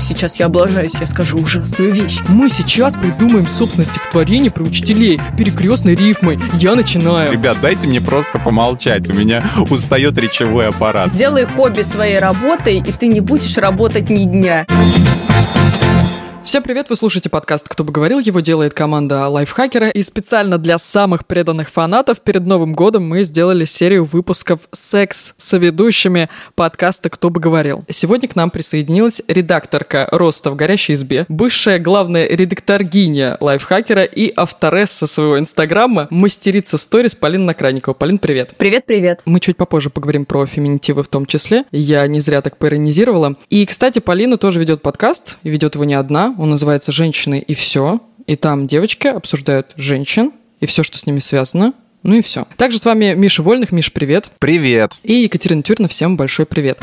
Сейчас я облажаюсь, я скажу ужасную вещь. Мы сейчас придумаем собственное стихотворение про учителей перекрестной рифмой. Я начинаю. Ребят, дайте мне просто помолчать. У меня устает речевой аппарат. Сделай хобби своей работой, и ты не будешь работать ни дня. Всем привет, вы слушаете подкаст «Кто бы говорил», его делает команда Лайфхакера, и специально для самых преданных фанатов перед Новым годом мы сделали серию выпусков «Секс» с ведущими подкаста «Кто бы говорил». Сегодня к нам присоединилась редакторка «Роста в горящей избе», бывшая главная редакторгиня Лайфхакера и авторесса своего инстаграма, мастерица сторис Полина Накранникова. Полин, привет. Привет-привет. Мы чуть попозже поговорим про феминитивы в том числе. Я не зря так поиронизировала. И, кстати, Полина тоже ведет подкаст, ведет его не одна. Он называется «Женщины и все». И там девочки обсуждают женщин и все, что с ними связано. Ну и все. Также с вами Миша Вольных. Миш, привет. Привет. И Екатерина Тюрина. Всем большой привет.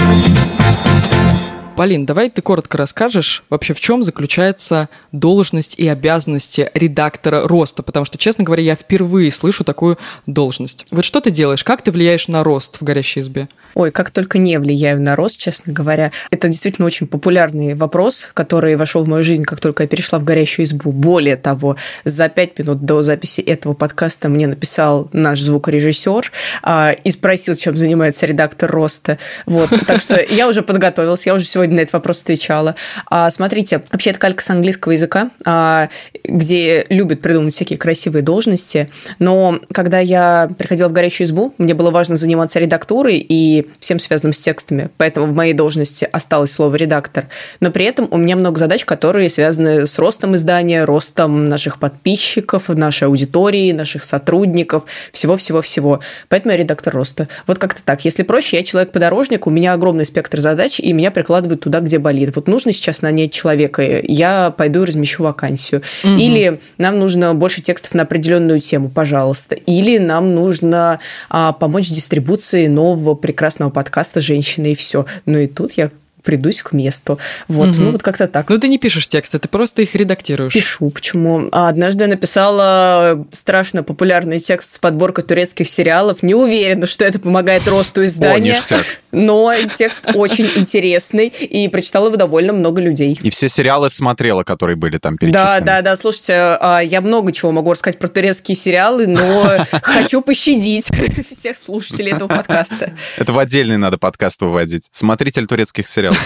Полин, давай ты коротко расскажешь вообще, в чем заключается должность и обязанности редактора роста, потому что, честно говоря, я впервые слышу такую должность. Вот что ты делаешь, как ты влияешь на рост в горящей избе? Ой, как только не влияю на рост, честно говоря. Это действительно очень популярный вопрос, который вошел в мою жизнь, как только я перешла в горящую избу. Более того, за пять минут до записи этого подкаста мне написал наш звукорежиссер а, и спросил, чем занимается редактор роста. Вот, так что я уже подготовилась, я уже сегодня на этот вопрос отвечала. А, смотрите, вообще это калька с английского языка, а, где любят придумать всякие красивые должности, но когда я приходила в горящую избу, мне было важно заниматься редактурой и всем связанным с текстами, поэтому в моей должности осталось слово «редактор». Но при этом у меня много задач, которые связаны с ростом издания, ростом наших подписчиков, нашей аудитории, наших сотрудников, всего-всего-всего. Поэтому я редактор роста. Вот как-то так. Если проще, я человек-подорожник, у меня огромный спектр задач, и меня прикладывают туда, где болит. Вот нужно сейчас нанять человека, я пойду и размещу вакансию. Угу. Или нам нужно больше текстов на определенную тему, пожалуйста. Или нам нужно а, помочь дистрибуции нового прекрасного прекрасного подкаста «Женщины и все». Ну и тут я придусь к месту. Вот, угу. ну вот как-то так. Ну ты не пишешь тексты, ты просто их редактируешь. Пишу, почему? А однажды я написала страшно популярный текст с подборкой турецких сериалов. Не уверена, что это помогает росту издания. О, но текст очень интересный, и прочитала его довольно много людей. И все сериалы смотрела, которые были там перечислены. Да, да, да. Слушайте, а, я много чего могу рассказать про турецкие сериалы, но хочу пощадить всех слушателей этого подкаста. Это в отдельный надо подкаст выводить. Смотритель турецких сериалов.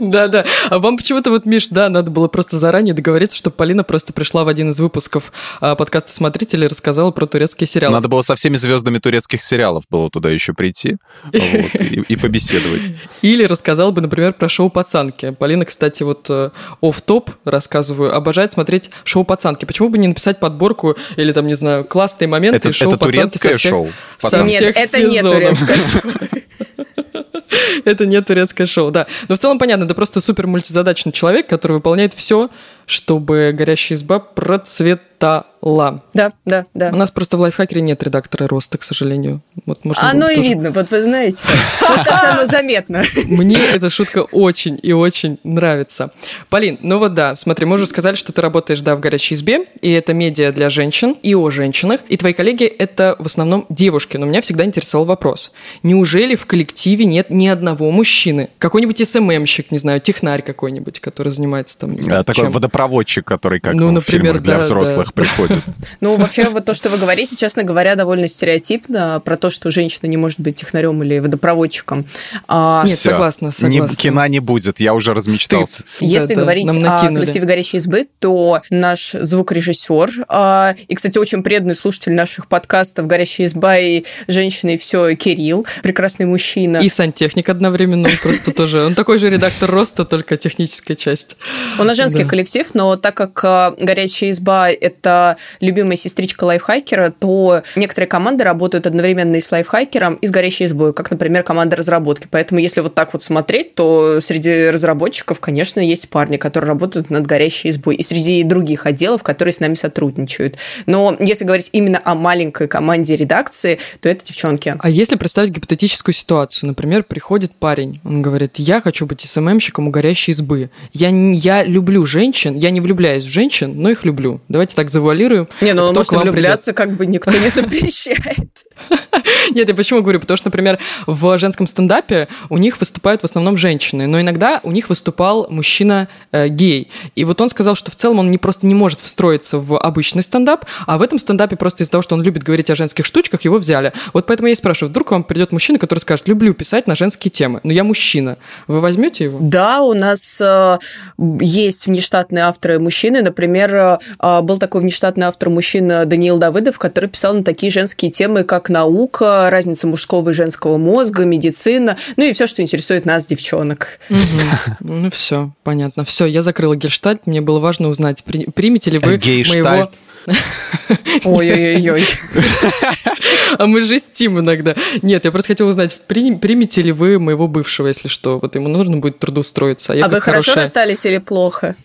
Да, да. А вам почему-то вот, Миш, да, надо было просто заранее договориться, чтобы Полина просто пришла в один из выпусков а, подкаста «Смотрители» и рассказала про турецкие сериалы. Надо было со всеми звездами турецких сериалов было туда еще прийти и, побеседовать. Или рассказал бы, например, про шоу «Пацанки». Полина, кстати, вот оф топ рассказываю, обожает смотреть шоу «Пацанки». Почему бы не написать подборку или там, не знаю, классные моменты это, шоу это турецкое шоу? Нет, это не турецкое шоу. Это не турецкое шоу, да. Но в целом понятно, это просто супер мультизадачный человек, который выполняет все, чтобы горящая изба процветала. Да, да, да. У нас просто в лайфхакере нет редактора роста, к сожалению. Вот, может, оно и тоже... видно, вот вы знаете. Вот оно заметно. Мне эта шутка очень и очень нравится. Полин, ну вот да, смотри, мы уже сказали, что ты работаешь, да, в горящей избе, и это медиа для женщин и о женщинах, и твои коллеги это в основном девушки, но меня всегда интересовал вопрос. Неужели в коллективе нет ни одного мужчины? Какой-нибудь СММщик, не знаю, технарь какой-нибудь, который занимается там... Знаю, такой водопроводчик, который как ну, в например, фильмах для да, взрослых да. приходит. Ну, вообще, вот то, что вы говорите, честно говоря, довольно стереотипно про то, что женщина не может быть технарем или водопроводчиком. А... Нет, Все. согласна, согласна. Не, кино не будет, я уже размечтался. Стыд. Если да, говорить да, о коллективе «Горящей избы», то наш звукорежиссер а, и, кстати, очень преданный слушатель наших подкастов «Горящая изба» и «Женщины и все» Кирилл, прекрасный мужчина. И сантехник одновременно, он просто тоже, он такой же редактор роста, только техническая часть. У нас женский коллектив, но так как а, «Горячая изба» — это любимая сестричка лайфхакера, то некоторые команды работают одновременно и с лайфхакером, и с «Горящей избой», как, например, команда разработки. Поэтому, если вот так вот смотреть, то среди разработчиков, конечно, есть парни, которые работают над «Горящей избой», и среди других отделов, которые с нами сотрудничают. Но если говорить именно о маленькой команде редакции, то это девчонки. А если представить гипотетическую ситуацию, например, приходит парень, он говорит, я хочу быть СММщиком у «Горящей избы», я, я люблю женщин, женщин. Я не влюбляюсь в женщин, но их люблю. Давайте так завуалируем. Не, ну можно влюбляться, придет. как бы никто не запрещает. Нет, я почему говорю? Потому что, например, в женском стендапе у них выступают в основном женщины, но иногда у них выступал мужчина э, гей. И вот он сказал, что в целом он не просто не может встроиться в обычный стендап, а в этом стендапе просто из-за того, что он любит говорить о женских штучках, его взяли. Вот поэтому я и спрашиваю, вдруг вам придет мужчина, который скажет, люблю писать на женские темы, но я мужчина. Вы возьмете его? Да, у нас э, есть внештатные авторы мужчины. Например, э, был такой внештатный автор мужчина Даниил Давыдов, который писал на такие женские темы, как наука, разница мужского и женского мозга, медицина, ну и все, что интересует нас, девчонок. Ну все, понятно. Все, я закрыла гельштальт. Мне было важно узнать, примете ли вы моего... Ой-ой-ой. А мы жестим иногда. Нет, я просто хотела узнать, примете ли вы моего бывшего, если что? Вот ему нужно будет трудоустроиться. А, а вы хорошо расстались или плохо?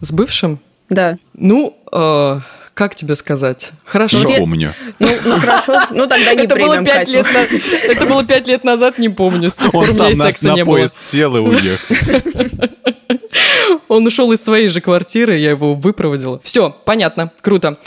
С бывшим? Да. Ну, э, как тебе сказать? Хорошо. Не помню. Ну, ну хорошо, ну тогда не это примем было лет на... Это было пять лет назад, не помню. С тех пор у меня и секса не было. поезд сел и уехал. Он ушел из своей же квартиры, я его выпроводила. Все, понятно, круто.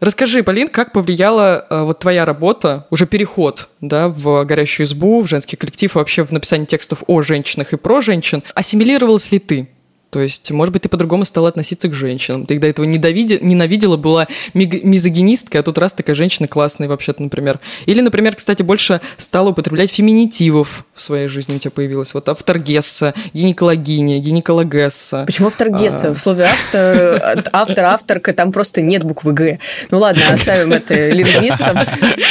Расскажи, Полин, как повлияла э, вот твоя работа, уже переход, да, в «Горящую избу», в женский коллектив, вообще в написании текстов о женщинах и про женщин. Ассимилировалась ли ты? То есть, может быть, ты по-другому стала относиться к женщинам. Ты до этого ненавидела, ненавидела была мизогинисткой, а тут раз такая женщина классная вообще-то, например. Или, например, кстати, больше стала употреблять феминитивов в своей жизни у тебя появилась. Вот авторгесса, гинекологиня, гинекологесса. Почему авторгесса? А... В слове автор, автор, авторка, там просто нет буквы «г». Ну ладно, оставим это лингвистам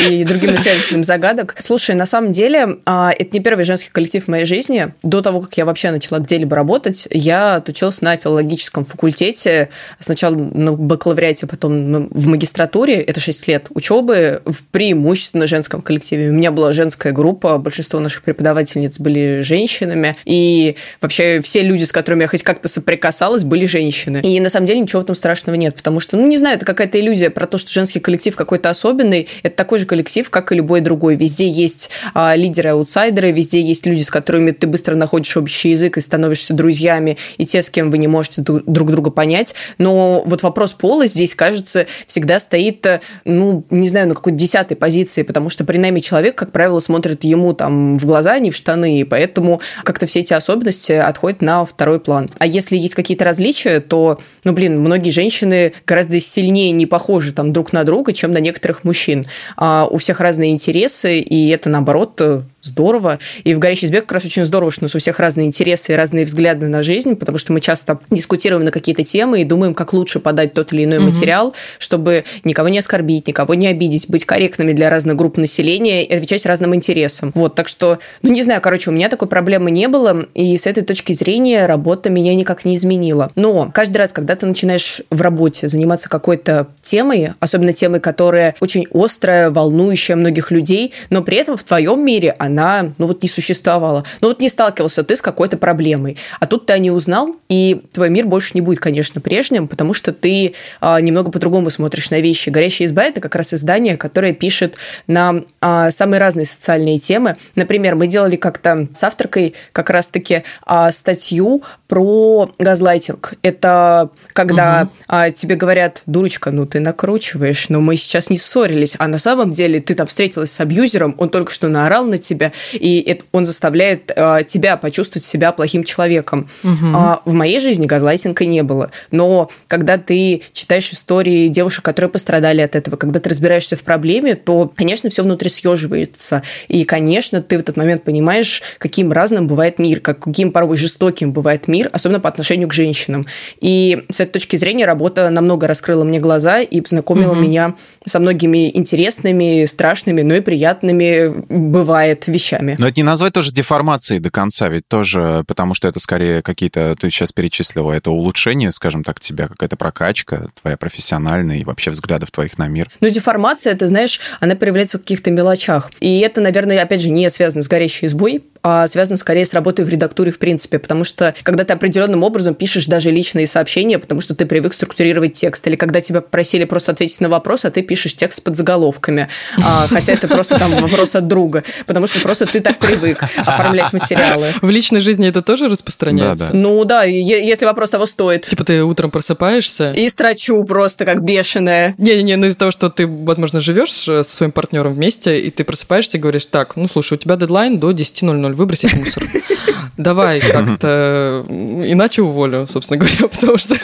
и другим исследователям загадок. Слушай, на самом деле, а, это не первый женский коллектив в моей жизни. До того, как я вообще начала где-либо работать, я отучилась на филологическом факультете. Сначала на бакалавриате, потом в магистратуре. Это 6 лет учебы в преимущественно женском коллективе. У меня была женская группа, большинство наших преподавательниц были женщинами. И вообще все люди, с которыми я хоть как-то соприкасалась, были женщины. И на самом деле ничего в этом страшного нет, потому что, ну, не знаю, это какая-то иллюзия про то, что женский коллектив какой-то особенный. Это такой же коллектив, как и любой другой. Везде есть а, лидеры-аутсайдеры, везде есть люди, с которыми ты быстро находишь общий язык и становишься друзьями, и те, те, с кем вы не можете друг друга понять. Но вот вопрос пола здесь, кажется, всегда стоит, э, ну, не знаю, на какой-то десятой позиции, потому что при найме человек, как правило, смотрит ему там в глаза, а не в штаны, и поэтому как-то все эти особенности отходят на второй план. А если есть какие-то различия, то, ну, блин, многие женщины гораздо сильнее не похожи там друг на друга, чем на некоторых мужчин. А у всех разные интересы, и это, наоборот, здорово. И в «Горящей избе» как раз очень здорово, что у нас у всех разные интересы и разные взгляды на жизнь, потому что мы часто дискутируем на какие-то темы и думаем, как лучше подать тот или иной угу. материал, чтобы никого не оскорбить, никого не обидеть, быть корректными для разных групп населения и отвечать разным интересам. Вот, так что, ну, не знаю, короче, у меня такой проблемы не было, и с этой точки зрения работа меня никак не изменила. Но каждый раз, когда ты начинаешь в работе заниматься какой-то темой, особенно темой, которая очень острая, волнующая многих людей, но при этом в твоем мире она она, ну вот не существовала. Ну вот не сталкивался ты с какой-то проблемой. А тут ты о ней узнал, и твой мир больше не будет, конечно, прежним, потому что ты а, немного по-другому смотришь на вещи. «Горящая изба» — это как раз издание, которое пишет на а, самые разные социальные темы. Например, мы делали как-то с авторкой как раз-таки а, статью про газлайтинг. Это когда угу. а, тебе говорят, дурочка, ну ты накручиваешь, но мы сейчас не ссорились, а на самом деле ты там встретилась с абьюзером, он только что наорал на тебя, и это, он заставляет а, тебя почувствовать себя плохим человеком. Угу. А, в моей жизни газлайтинга не было, но когда ты читаешь истории девушек, которые пострадали от этого, когда ты разбираешься в проблеме, то, конечно, все внутри съеживается, и, конечно, ты в этот момент понимаешь, каким разным бывает мир, каким порой жестоким бывает мир, мир, особенно по отношению к женщинам. И с этой точки зрения работа намного раскрыла мне глаза и познакомила угу. меня со многими интересными, страшными, но и приятными бывает вещами. Но это не назвать тоже деформацией до конца, ведь тоже, потому что это скорее какие-то, ты сейчас перечислила, это улучшение, скажем так, тебя, какая-то прокачка твоя профессиональная и вообще взглядов твоих на мир. Ну, деформация, ты знаешь, она проявляется в каких-то мелочах. И это, наверное, опять же, не связано с горящей избой, а связано скорее с работой в редактуре в принципе, потому что когда ты определенным образом пишешь даже личные сообщения, потому что ты привык структурировать текст, или когда тебя попросили просто ответить на вопрос, а ты пишешь текст под заголовками, а, хотя это просто там вопрос от друга, потому что просто ты так привык оформлять материалы. В личной жизни это тоже распространяется? Да, да. Ну да, если вопрос того стоит. Типа ты утром просыпаешься... И строчу просто как бешеная. Не-не-не, ну из-за того, что ты, возможно, живешь э, со своим партнером вместе, и ты просыпаешься и говоришь, так, ну слушай, у тебя дедлайн до 10.00, выбросить мусор. Давай как-то иначе уволю, собственно говоря, потому что,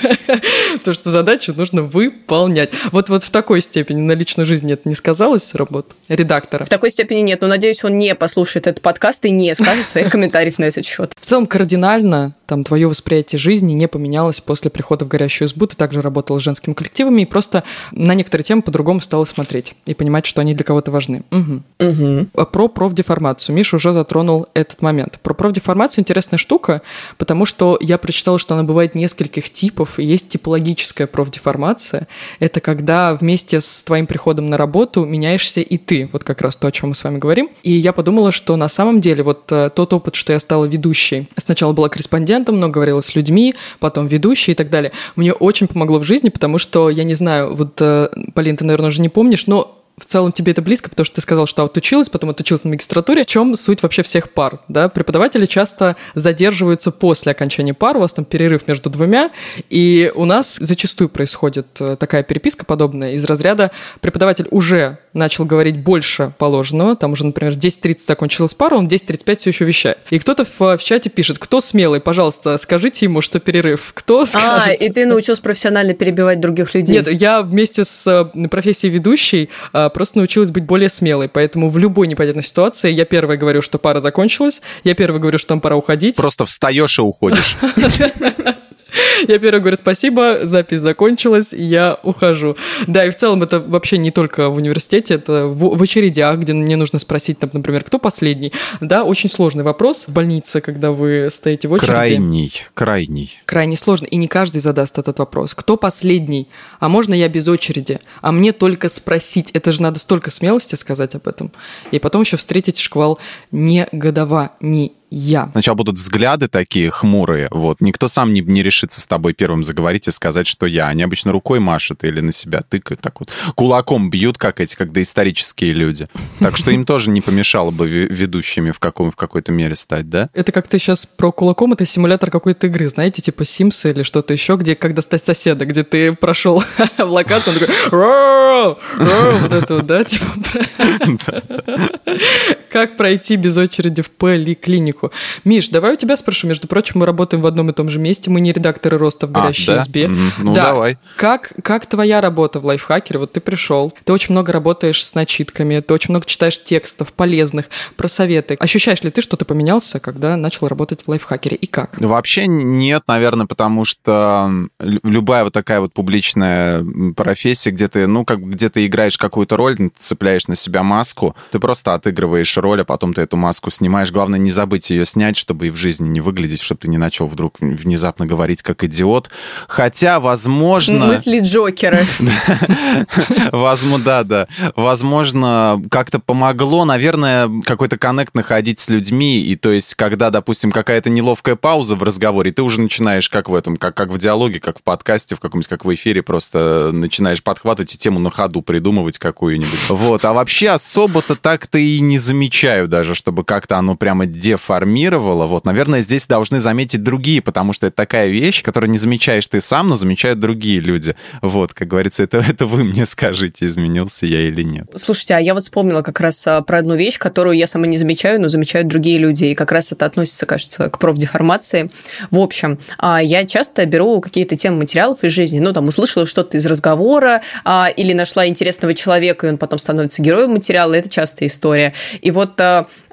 то, что задачу нужно выполнять. Вот, вот в такой степени на личную жизнь это не сказалось работа редактора? В такой степени нет, но надеюсь, он не послушает этот подкаст и не скажет своих комментариев на этот счет. В целом кардинально там твое восприятие жизни не поменялось после прихода в горящую избу, ты также работал с женскими коллективами и просто на некоторые темы по-другому стала смотреть и понимать, что они для кого-то важны. Угу. Угу. Про профдеформацию. Миша уже затронул этот момент. Про профдеформацию интересная штука, потому что я прочитала, что она бывает нескольких типов, есть типологическая профдеформация. Это когда вместе с твоим приходом на работу меняешься и ты, вот как раз то, о чем мы с вами говорим. И я подумала, что на самом деле вот э, тот опыт, что я стала ведущей, сначала была корреспондентом, но говорила с людьми, потом ведущей и так далее, мне очень помогло в жизни, потому что, я не знаю, вот, э, Полин, ты, наверное, уже не помнишь, но в целом тебе это близко, потому что ты сказал, что отучилась, потом отучилась на магистратуре. В чем суть вообще всех пар? Да? Преподаватели часто задерживаются после окончания пар, у вас там перерыв между двумя, и у нас зачастую происходит э, такая переписка подобная из разряда преподаватель уже начал говорить больше положенного, там уже, например, в 10.30 закончилась пара, он в 10.35 все еще вещает. И кто-то в, в чате пишет, кто смелый, пожалуйста, скажите ему, что перерыв. Кто а, скажет? А, и ты научился профессионально перебивать других людей? Нет, я вместе с э, профессией ведущей а, просто научилась быть более смелой, поэтому в любой непонятной ситуации я первая говорю, что пара закончилась, я первая говорю, что там пора уходить. Просто встаешь и уходишь. Я первый говорю спасибо, запись закончилась, я ухожу. Да, и в целом это вообще не только в университете, это в, в очередях, где мне нужно спросить, там, например, кто последний. Да, очень сложный вопрос в больнице, когда вы стоите в очереди. Крайний, крайний. Крайне сложно, и не каждый задаст этот вопрос. Кто последний? А можно я без очереди? А мне только спросить. Это же надо столько смелости сказать об этом. И потом еще встретить шквал негодований я. Сначала будут взгляды такие хмурые, вот. Никто сам не, не решится с тобой первым заговорить и сказать, что я. Они обычно рукой машут или на себя тыкают, так вот. Кулаком бьют, как эти, как доисторические люди. Так что им тоже не помешало бы ведущими в, каком, в какой-то мере стать, да? Это как ты сейчас про кулаком, это симулятор какой-то игры, знаете, типа Sims или что-то еще, где как достать соседа, где ты прошел в локацию, он такой вот это вот, да, типа. Как пройти без очереди в поликлинику? Ссылку. Миш, давай у тебя спрошу. Между прочим, мы работаем в одном и том же месте. Мы не редакторы роста в а, горящей а, да? избе. Mm-hmm. Ну, да. давай. Как, как твоя работа в лайфхакере? Вот ты пришел, ты очень много работаешь с начитками, ты очень много читаешь текстов полезных про советы. Ощущаешь ли ты, что ты поменялся, когда начал работать в лайфхакере? И как? Вообще нет, наверное, потому что любая вот такая вот публичная профессия, где ты, ну, как где ты играешь какую-то роль, цепляешь на себя маску, ты просто отыгрываешь роль, а потом ты эту маску снимаешь. Главное не забыть ее снять, чтобы и в жизни не выглядеть, чтобы ты не начал вдруг внезапно говорить как идиот. Хотя, возможно... Мысли Джокера. Возможно, да, да. Возможно, как-то помогло, наверное, какой-то коннект находить с людьми. И то есть, когда, допустим, какая-то неловкая пауза в разговоре, ты уже начинаешь как в этом, как, как в диалоге, как в подкасте, в каком-нибудь, как в эфире, просто начинаешь подхватывать и тему на ходу придумывать какую-нибудь. Вот. А вообще особо-то так-то и не замечаю даже, чтобы как-то оно прямо деформировалось формировало, вот, наверное, здесь должны заметить другие, потому что это такая вещь, которую не замечаешь ты сам, но замечают другие люди. Вот, как говорится, это, это вы мне скажите, изменился я или нет. Слушайте, а я вот вспомнила как раз а, про одну вещь, которую я сама не замечаю, но замечают другие люди, и как раз это относится, кажется, к профдеформации. В общем, а, я часто беру какие-то темы материалов из жизни, ну, там, услышала что-то из разговора, а, или нашла интересного человека, и он потом становится героем материала, это частая история. И вот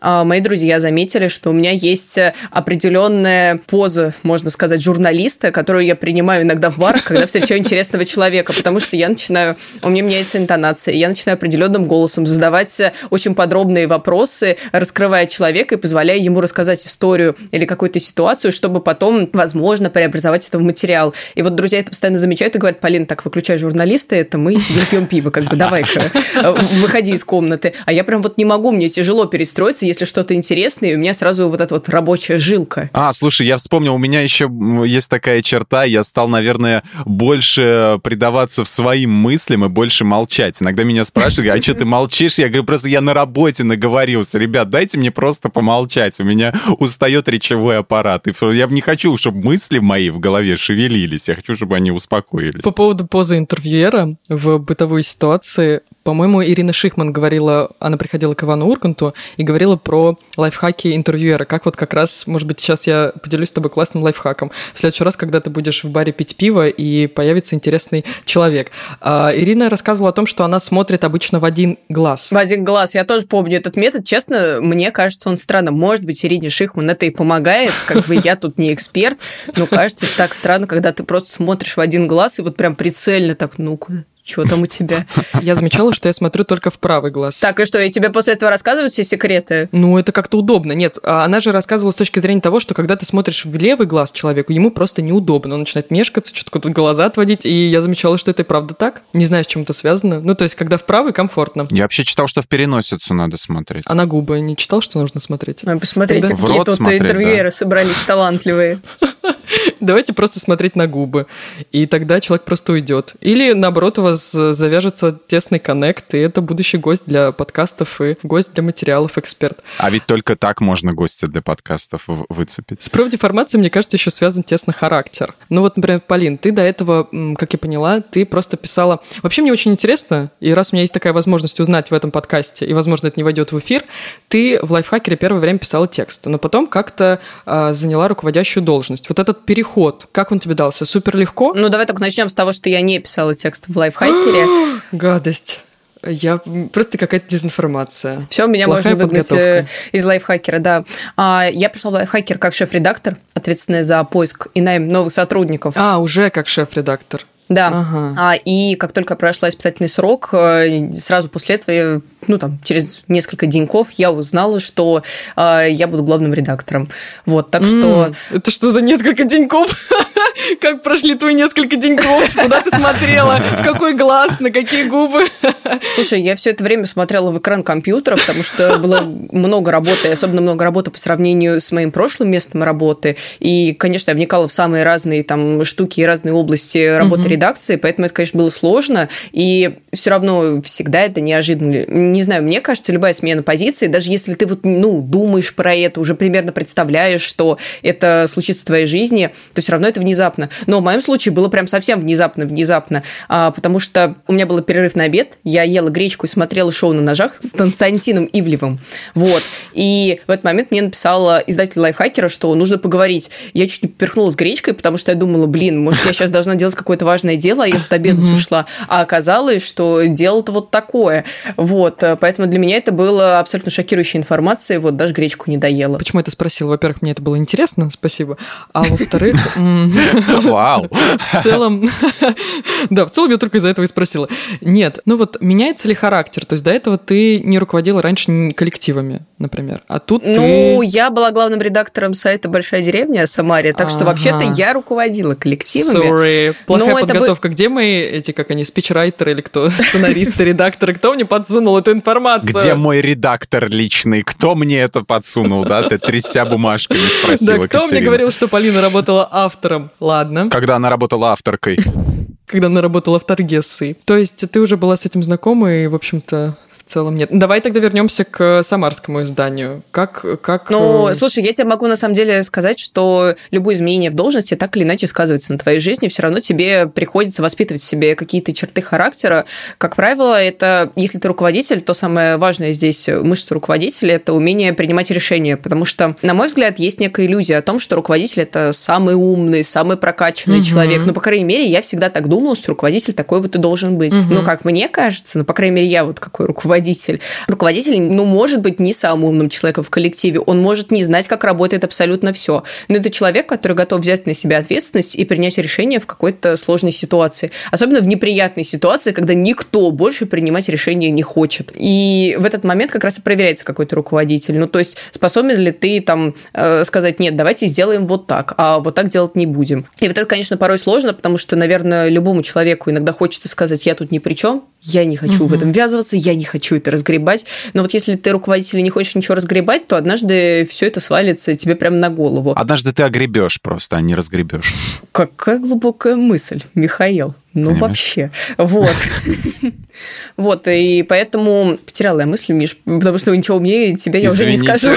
мои друзья заметили, что у меня есть э, определенная поза, можно сказать, журналиста, которую я принимаю иногда в барах, когда встречаю интересного человека, потому что я начинаю, у меня меняется интонация, я начинаю определенным голосом задавать э, очень подробные вопросы, раскрывая человека и позволяя ему рассказать историю или какую-то ситуацию, чтобы потом, возможно, преобразовать это в материал. И вот друзья это постоянно замечают и говорят, Полин, так, выключай журналиста, это мы сидим пьем пиво, как бы давай-ка, э, выходи из комнаты. А я прям вот не могу, мне тяжело перестроиться, если что-то интересное, и у меня сразу сразу вот эта вот рабочая жилка. А, слушай, я вспомнил, у меня еще есть такая черта, я стал, наверное, больше предаваться в своим мыслям и больше молчать. Иногда меня спрашивают, а что ты молчишь? Я говорю, просто я на работе наговорился. Ребят, дайте мне просто помолчать. У меня устает речевой аппарат. И я не хочу, чтобы мысли мои в голове шевелились. Я хочу, чтобы они успокоились. По поводу позы интервьюера в бытовой ситуации, по-моему, Ирина Шихман говорила, она приходила к Ивану Урканту и говорила про лайфхаки интервьюера. Как вот как раз, может быть, сейчас я поделюсь с тобой классным лайфхаком. В следующий раз, когда ты будешь в баре пить пиво и появится интересный человек. А, Ирина рассказывала о том, что она смотрит обычно в один глаз. В один глаз. Я тоже помню этот метод. Честно, мне кажется, он странно. Может быть, Ирине Шихман это и помогает. Как бы я тут не эксперт, но кажется так странно, когда ты просто смотришь в один глаз и вот прям прицельно так, ну-ка, что там у тебя? Я замечала, что я смотрю только в правый глаз. Так, и что, и тебе после этого рассказывают все секреты? Ну, это как-то удобно. Нет, а она же рассказывала с точки зрения того, что когда ты смотришь в левый глаз человеку, ему просто неудобно. Он начинает мешкаться, что-то куда глаза отводить, и я замечала, что это и правда так. Не знаю, с чем это связано. Ну, то есть, когда в правый, комфортно. Я вообще читал, что в переносицу надо смотреть. А на губы не читал, что нужно смотреть? Ну, посмотрите, Тогда... какие тут смотреть, интервьюеры да. собрались талантливые. Давайте просто смотреть на губы, и тогда человек просто уйдет. Или, наоборот, у вас завяжется тесный коннект, и это будущий гость для подкастов и гость для материалов эксперт. А ведь только так можно гостя для подкастов выцепить. С профдеформацией, мне кажется, еще связан тесно характер. Ну вот, например, Полин, ты до этого, как я поняла, ты просто писала... Вообще мне очень интересно, и раз у меня есть такая возможность узнать в этом подкасте, и, возможно, это не войдет в эфир, ты в лайфхакере первое время писала текст, но потом как-то э, заняла руководящую должность. Вот этот переход, как он тебе дался? Супер легко? Ну, давай только начнем с того, что я не писала текст в лайфхакере. Гадость. Я просто какая-то дезинформация. Все, меня Плохая можно выгнать э, из лайфхакера, да. А, я пришла в лайфхакер как шеф-редактор, ответственная за поиск и найм новых сотрудников. А, уже как шеф-редактор. Да. Ага. А, и как только прошла испытательный срок, э, сразу после этого, ну там, через несколько деньков я узнала, что э, я буду главным редактором. Вот, так что... Это что за несколько деньков? Как прошли твои несколько деньков? Куда ты смотрела? В какой глаз? На какие губы? Слушай, я все это время смотрела в экран компьютера, потому что было много работы, особенно много работы по сравнению с моим прошлым местом работы. И, конечно, я вникала в самые разные там штуки и разные области работы угу редакции, поэтому это, конечно, было сложно, и все равно всегда это неожиданно. Не знаю, мне кажется, любая смена позиции, даже если ты вот, ну, думаешь про это, уже примерно представляешь, что это случится в твоей жизни, то все равно это внезапно. Но в моем случае было прям совсем внезапно-внезапно, а, потому что у меня был перерыв на обед, я ела гречку и смотрела шоу на ножах с Константином Ивлевым, вот, и в этот момент мне написала издатель лайфхакера, что нужно поговорить. Я чуть не поперхнулась гречкой, потому что я думала, блин, может, я сейчас должна делать какое-то важное дело, я от обеда ушла, а оказалось, что дело-то вот такое. Вот, поэтому для меня это было абсолютно шокирующая информация, вот даже гречку не доела. Почему я это спросила? Во-первых, мне это было интересно, спасибо. А во-вторых... Вау! В целом... Да, в целом я только из-за этого и спросила. Нет, ну вот меняется ли характер? То есть до этого ты не руководила раньше коллективами, например, а тут Ну, я была главным редактором сайта «Большая деревня» Самаре, так что вообще-то я руководила коллективами. Sorry, плохая подготовка. Где мои эти, как они, спичрайтеры или кто? Сценаристы, редакторы? Кто мне подсунул эту информацию? Где мой редактор личный? Кто мне это подсунул, да? Ты тряся бумажками спросила, Да, кто мне говорил, что Полина работала автором? Ладно. Когда она работала авторкой? Когда она работала в Таргессой. То есть ты уже была с этим знакома и, в общем-то, целом нет. Давай тогда вернемся к самарскому изданию. Как, как... Ну, э, слушай, я тебе могу на самом деле сказать, что любое изменение в должности так или иначе сказывается на твоей жизни. Все равно тебе приходится воспитывать в себе какие-то черты характера. Как правило, это, если ты руководитель, то самое важное здесь мышца руководителя – это умение принимать решения. Потому что, на мой взгляд, есть некая иллюзия о том, что руководитель – это самый умный, самый прокачанный угу. человек. Ну, по крайней мере, я всегда так думала, что руководитель такой вот и должен быть. Угу. Ну, как мне кажется, ну, по крайней мере, я вот какой руководитель руководитель. Руководитель, ну, может быть не самым умным человеком в коллективе, он может не знать, как работает абсолютно все. Но это человек, который готов взять на себя ответственность и принять решение в какой-то сложной ситуации. Особенно в неприятной ситуации, когда никто больше принимать решения не хочет. И в этот момент как раз и проверяется какой-то руководитель. Ну, то есть, способен ли ты там э, сказать, нет, давайте сделаем вот так, а вот так делать не будем. И вот это, конечно, порой сложно, потому что, наверное, любому человеку иногда хочется сказать, я тут ни при чем, я не хочу угу. в этом ввязываться, я не хочу это разгребать. Но вот если ты руководитель и не хочешь ничего разгребать, то однажды все это свалится тебе прямо на голову. Однажды ты огребешь просто, а не разгребешь. Какая глубокая мысль, Михаил. Ну, Понимаешь? вообще. Вот. Вот, и поэтому потеряла я мысль, Миш, потому что ничего умнее тебя я уже не скажу.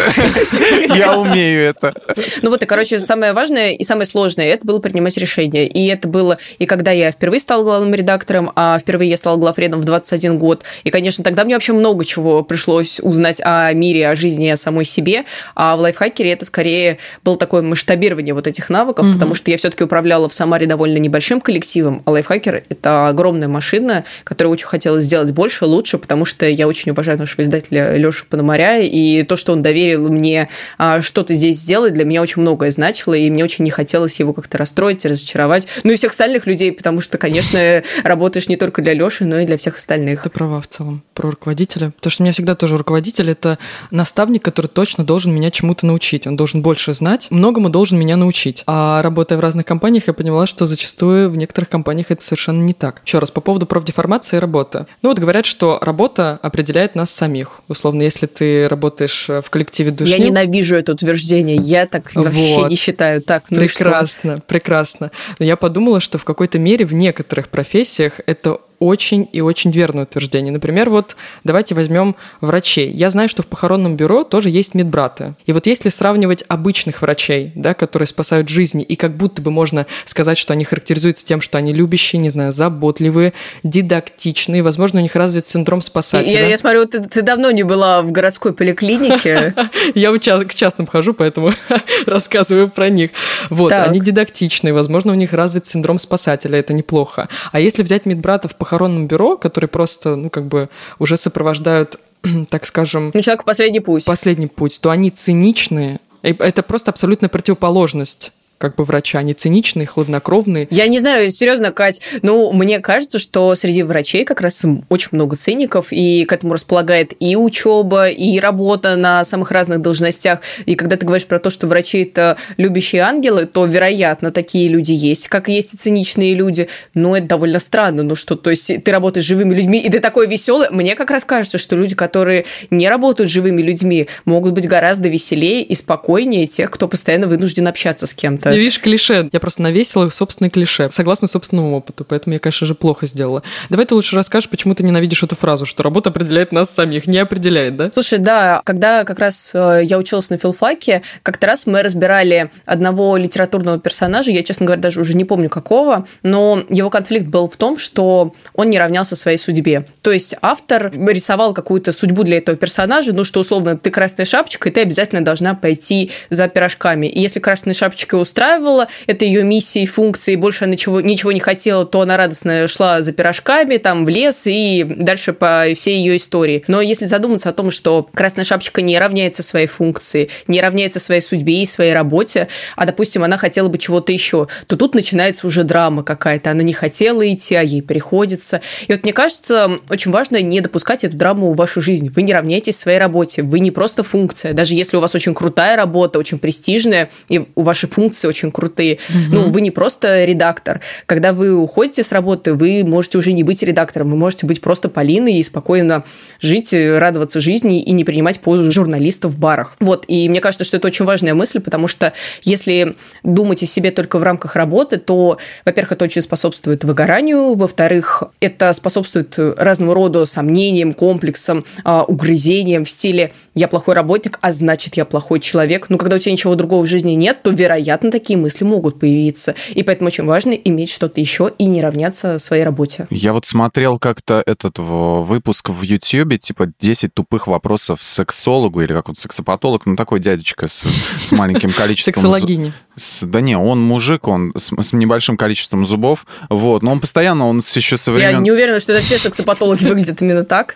Я умею это. Ну вот, и, короче, самое важное и самое сложное, это было принимать решения. И это было и когда я впервые стала главным редактором, а впервые я стала главредом в 21 год. И, конечно, тогда мне вообще много чего пришлось узнать о мире, о жизни, о самой себе. А в лайфхакере это скорее было такое масштабирование вот этих навыков, потому что я все-таки управляла в Самаре довольно небольшим коллективом, а лайфхакер Хакер – это огромная машина, которую очень хотелось сделать больше, лучше, потому что я очень уважаю нашего издателя Лешу Пономаря, и то, что он доверил мне а, что-то здесь сделать, для меня очень многое значило, и мне очень не хотелось его как-то расстроить, разочаровать. Ну и всех остальных людей, потому что, конечно, работаешь не только для Леши, но и для всех остальных. Ты права в целом про руководителя. Потому что у меня всегда тоже руководитель – это наставник, который точно должен меня чему-то научить. Он должен больше знать, многому должен меня научить. А работая в разных компаниях, я поняла, что зачастую в некоторых компаниях это совершенно не так. Еще раз, по поводу профдеформации и работы. Ну вот говорят, что работа определяет нас самих. Условно, если ты работаешь в коллективе души... Я ненавижу это утверждение, я так вообще вот. не считаю. Так, ну Прекрасно, прекрасно. Но я подумала, что в какой-то мере в некоторых профессиях это очень и очень верное утверждение. Например, вот давайте возьмем врачей. Я знаю, что в похоронном бюро тоже есть медбраты. И вот если сравнивать обычных врачей, да, которые спасают жизни, и как будто бы можно сказать, что они характеризуются тем, что они любящие, не знаю, заботливые, дидактичные, возможно, у них развит синдром спасателя. Я, я смотрю, ты, ты давно не была в городской поликлинике. Я к частным хожу, поэтому рассказываю про них. Вот, они дидактичные, возможно, у них развит синдром спасателя, это неплохо. А если взять медбратов похоронного похоронном бюро, которые просто, ну, как бы уже сопровождают так скажем... Ну, человек последний путь. Последний путь, то они циничные. Это просто абсолютная противоположность как бы врача, они циничные, хладнокровные. Я не знаю, серьезно, Кать, ну, мне кажется, что среди врачей как раз очень много циников, и к этому располагает и учеба, и работа на самых разных должностях. И когда ты говоришь про то, что врачи – это любящие ангелы, то, вероятно, такие люди есть, как есть и циничные люди. Но это довольно странно, ну что, то есть ты работаешь с живыми людьми, и ты такой веселый. Мне как раз кажется, что люди, которые не работают с живыми людьми, могут быть гораздо веселее и спокойнее тех, кто постоянно вынужден общаться с кем-то. Я видишь, клише. Я просто навесила собственный клише, согласно собственному опыту, поэтому я, конечно же, плохо сделала. Давай ты лучше расскажешь, почему ты ненавидишь эту фразу, что работа определяет нас самих, не определяет, да? Слушай, да, когда как раз э, я училась на филфаке, как-то раз мы разбирали одного литературного персонажа, я, честно говоря, даже уже не помню какого, но его конфликт был в том, что он не равнялся своей судьбе. То есть автор рисовал какую-то судьбу для этого персонажа, ну что, условно, ты красная шапочка, и ты обязательно должна пойти за пирожками. И если красная шапочка устраивало, это ее миссия и функция, и больше она ничего, ничего не хотела, то она радостно шла за пирожками, там, в лес и дальше по всей ее истории. Но если задуматься о том, что Красная Шапочка не равняется своей функции, не равняется своей судьбе и своей работе, а, допустим, она хотела бы чего-то еще, то тут начинается уже драма какая-то. Она не хотела идти, а ей приходится. И вот мне кажется, очень важно не допускать эту драму в вашу жизнь. Вы не равняетесь своей работе, вы не просто функция. Даже если у вас очень крутая работа, очень престижная, и у вашей функции очень крутые. Угу. Ну, вы не просто редактор. Когда вы уходите с работы, вы можете уже не быть редактором, вы можете быть просто Полиной и спокойно жить, радоваться жизни и не принимать позу журналиста в барах. Вот, и мне кажется, что это очень важная мысль, потому что если думать о себе только в рамках работы, то, во-первых, это очень способствует выгоранию, во-вторых, это способствует разного рода сомнениям, комплексам, а, угрызениям в стиле «я плохой работник, а значит, я плохой человек». Но когда у тебя ничего другого в жизни нет, то, вероятно, такие мысли могут появиться. И поэтому очень важно иметь что-то еще и не равняться своей работе. Я вот смотрел как-то этот выпуск в YouTube, типа 10 тупых вопросов сексологу или как вот сексопатолог, ну такой дядечка с, с маленьким количеством... Сексологини. С, да не, он мужик, он с, с небольшим количеством зубов, вот, но он постоянно, он еще со времен... Я не уверена, что это все сексопатологи выглядят именно так.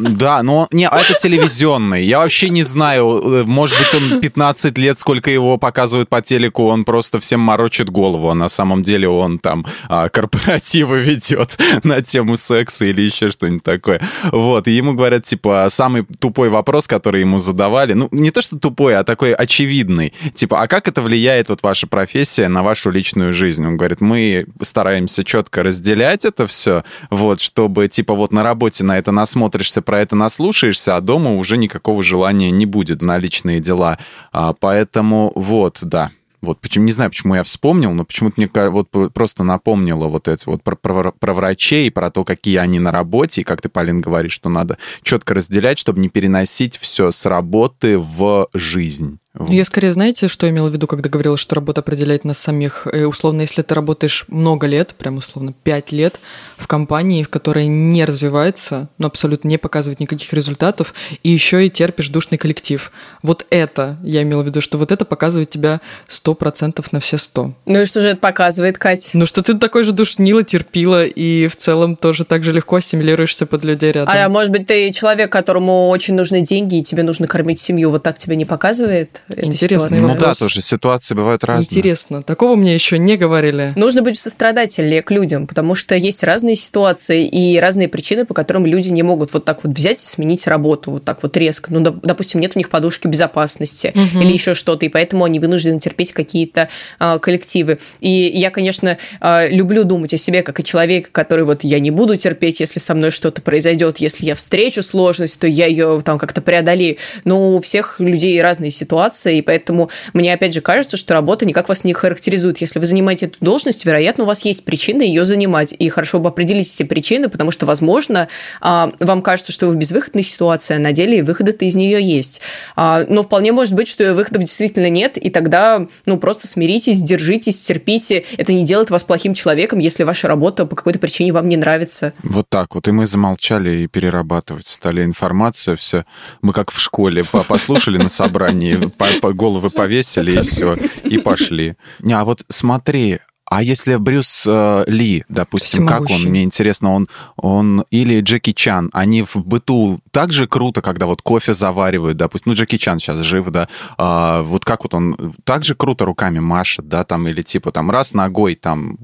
да, но не, а это телевизионный. Я вообще не знаю, э, может быть, он 15 лет, сколько его показывают по телеку, он просто всем морочит голову, а на самом деле он там а, корпоративы ведет на тему секса или еще что-нибудь такое. Вот, и ему говорят, типа, самый тупой вопрос, который ему задавали, ну, не то, что тупой, а такой очевидный, типа, а как это влияет влияет вот ваша профессия на вашу личную жизнь? Он говорит, мы стараемся четко разделять это все, вот, чтобы, типа, вот на работе на это насмотришься, про это наслушаешься, а дома уже никакого желания не будет на личные дела. А, поэтому вот, да, вот почему не знаю, почему я вспомнил, но почему-то мне вот просто напомнило вот это вот про, про, про врачей, про то, какие они на работе, и как ты, Полин, говоришь, что надо четко разделять, чтобы не переносить все с работы в жизнь. Ну, я скорее, знаете, что имела в виду, когда говорила, что работа определяет нас самих? И, условно, если ты работаешь много лет, прям условно 5 лет в компании, в которой не развивается, но абсолютно не показывает никаких результатов, и еще и терпишь душный коллектив. Вот это, я имела в виду, что вот это показывает тебя 100% на все 100. Ну и что же это показывает, Кать? Ну что ты такой же душнила, терпила, и в целом тоже так же легко ассимилируешься под людей рядом. А может быть, ты человек, которому очень нужны деньги, и тебе нужно кормить семью, вот так тебя не показывает? Интересный Ну да, тоже ситуации бывают разные. Интересно. Такого мне еще не говорили. Нужно быть сострадательнее к людям, потому что есть разные ситуации и разные причины, по которым люди не могут вот так вот взять и сменить работу вот так вот резко. Ну, допустим, нет у них подушки безопасности угу. или еще что-то, и поэтому они вынуждены терпеть какие-то э, коллективы. И я, конечно, э, люблю думать о себе как о человеке, который вот я не буду терпеть, если со мной что-то произойдет, если я встречу сложность, то я ее там как-то преодолею. Но у всех людей разные ситуации, ситуация, и поэтому мне опять же кажется, что работа никак вас не характеризует. Если вы занимаете эту должность, вероятно, у вас есть причины ее занимать, и хорошо бы определить эти причины, потому что, возможно, а, вам кажется, что вы в безвыходной ситуации, а на деле выхода-то из нее есть. А, но вполне может быть, что выходов действительно нет, и тогда, ну, просто смиритесь, держитесь, терпите. Это не делает вас плохим человеком, если ваша работа по какой-то причине вам не нравится. Вот так вот. И мы замолчали и перерабатывать стали информацию, все. Мы как в школе послушали на собрании, головы повесили и все, и пошли. Не, а вот смотри, а если Брюс э, Ли, допустим, как он? Мне интересно, он, он или Джеки Чан, они в быту так же круто, когда вот кофе заваривают, допустим, ну Джеки Чан сейчас жив, да, а, вот как вот он так же круто руками машет, да, там или типа там раз ногой там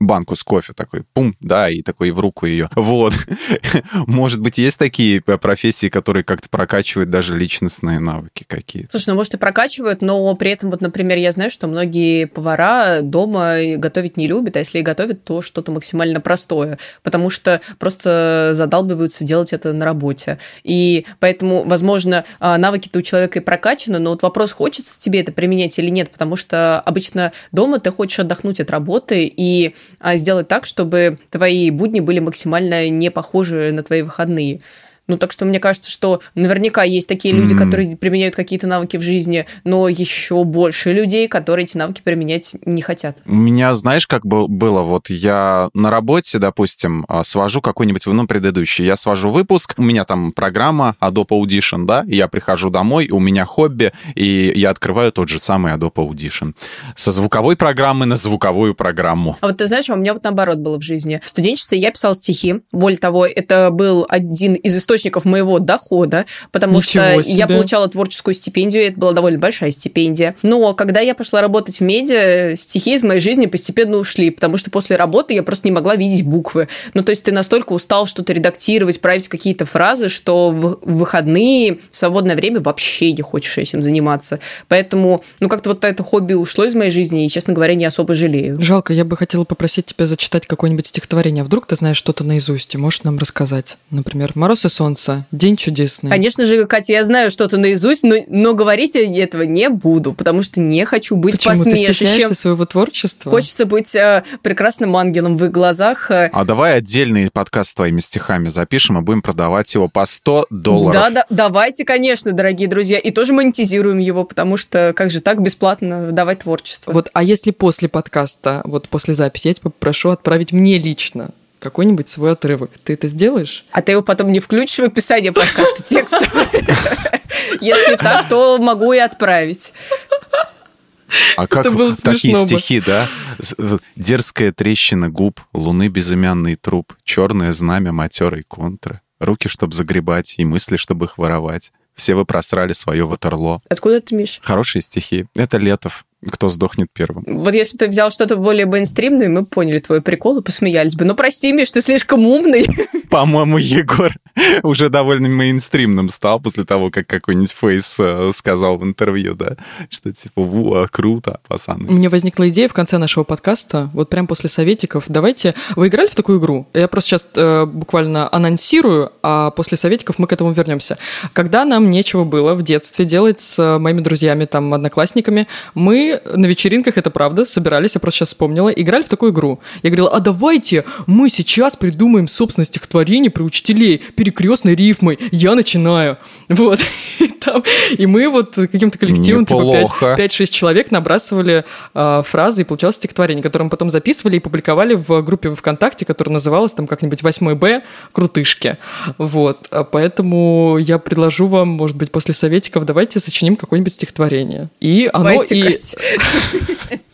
банку с кофе такой, пум, да, и такой в руку ее. Вот. Может быть, есть такие профессии, которые как-то прокачивают даже личностные навыки какие-то? Слушай, ну, может, и прокачивают, но при этом, вот, например, я знаю, что многие повара дома готовить не любят, а если и готовят, то что-то максимально простое, потому что просто задалбиваются делать это на работе. И поэтому, возможно, а, навыки-то у человека и прокачаны, но вот вопрос, хочется тебе это применять или нет, потому что обычно дома ты хочешь отдохнуть от работы и сделать так, чтобы твои будни были максимально не похожи на твои выходные. Ну, так что мне кажется, что наверняка есть такие люди, mm. которые применяют какие-то навыки в жизни, но еще больше людей, которые эти навыки применять не хотят. У меня, знаешь, как было? Вот я на работе, допустим, а, свожу какой-нибудь, ну, предыдущий, я свожу выпуск, у меня там программа Adobe Audition, да, я прихожу домой, у меня хобби, и я открываю тот же самый Adobe Audition. Со звуковой программы на звуковую программу. А вот ты знаешь, у меня вот наоборот было в жизни. В студенчестве я писала стихи. Более того, это был один из источников источников моего дохода, потому Ничего что себе. я получала творческую стипендию, это была довольно большая стипендия. Но когда я пошла работать в медиа, стихи из моей жизни постепенно ушли, потому что после работы я просто не могла видеть буквы. Ну, то есть ты настолько устал что-то редактировать, править какие-то фразы, что в выходные, в свободное время вообще не хочешь этим заниматься. Поэтому, ну, как-то вот это хобби ушло из моей жизни, и, честно говоря, не особо жалею. Жалко, я бы хотела попросить тебя зачитать какое-нибудь стихотворение. А вдруг ты знаешь что-то наизусть и можешь нам рассказать? Например, «Мороз и сон солнца. День чудесный. Конечно же, Катя, я знаю что-то наизусть, но, но говорить я этого не буду, потому что не хочу быть Почему? посмешищем. Ты своего творчества? Хочется быть э, прекрасным ангелом в их глазах. Э. А давай отдельный подкаст с твоими стихами запишем и будем продавать его по 100 долларов. Да, да, давайте, конечно, дорогие друзья. И тоже монетизируем его, потому что как же так бесплатно давать творчество. Вот, а если после подкаста, вот после записи, я тебя попрошу отправить мне лично какой-нибудь свой отрывок. Ты это сделаешь? А ты его потом не включишь в описание подкаста текстом? Если так, то могу и отправить. А как такие стихи, да? Дерзкая трещина губ, луны безымянный труп, черное знамя матерой контры, руки, чтоб загребать, и мысли, чтобы их воровать. Все вы просрали свое ватерло. Откуда ты, Миш? Хорошие стихи. Это Летов. Кто сдохнет первым. Вот если бы ты взял что-то более мейнстримное, мы поняли твой прикол и посмеялись бы. Но прости, Миш, ты слишком умный. По-моему, Егор уже довольно мейнстримным стал после того, как какой-нибудь Фейс э, сказал в интервью, да, что типа, во, круто, пацаны. У меня возникла идея в конце нашего подкаста, вот прям после советиков, давайте... Вы играли в такую игру? Я просто сейчас э, буквально анонсирую, а после советиков мы к этому вернемся. Когда нам нечего было в детстве делать с моими друзьями, там, одноклассниками, мы на вечеринках, это правда, собирались, я просто сейчас вспомнила, играли в такую игру. Я говорила, а давайте мы сейчас придумаем собственное стихотворение про учителей перекрестной рифмой. Я начинаю. Вот. И, там, и мы вот каким-то коллективом, типа Неплохо. типа 5-6 человек набрасывали э, фразы, и получалось стихотворение, которое мы потом записывали и публиковали в группе ВКонтакте, которая называлась там как-нибудь 8 Б «Крутышки». Вот. А Поэтому я предложу вам, может быть, после советиков, давайте сочиним какое-нибудь стихотворение. И оно Давайте, и...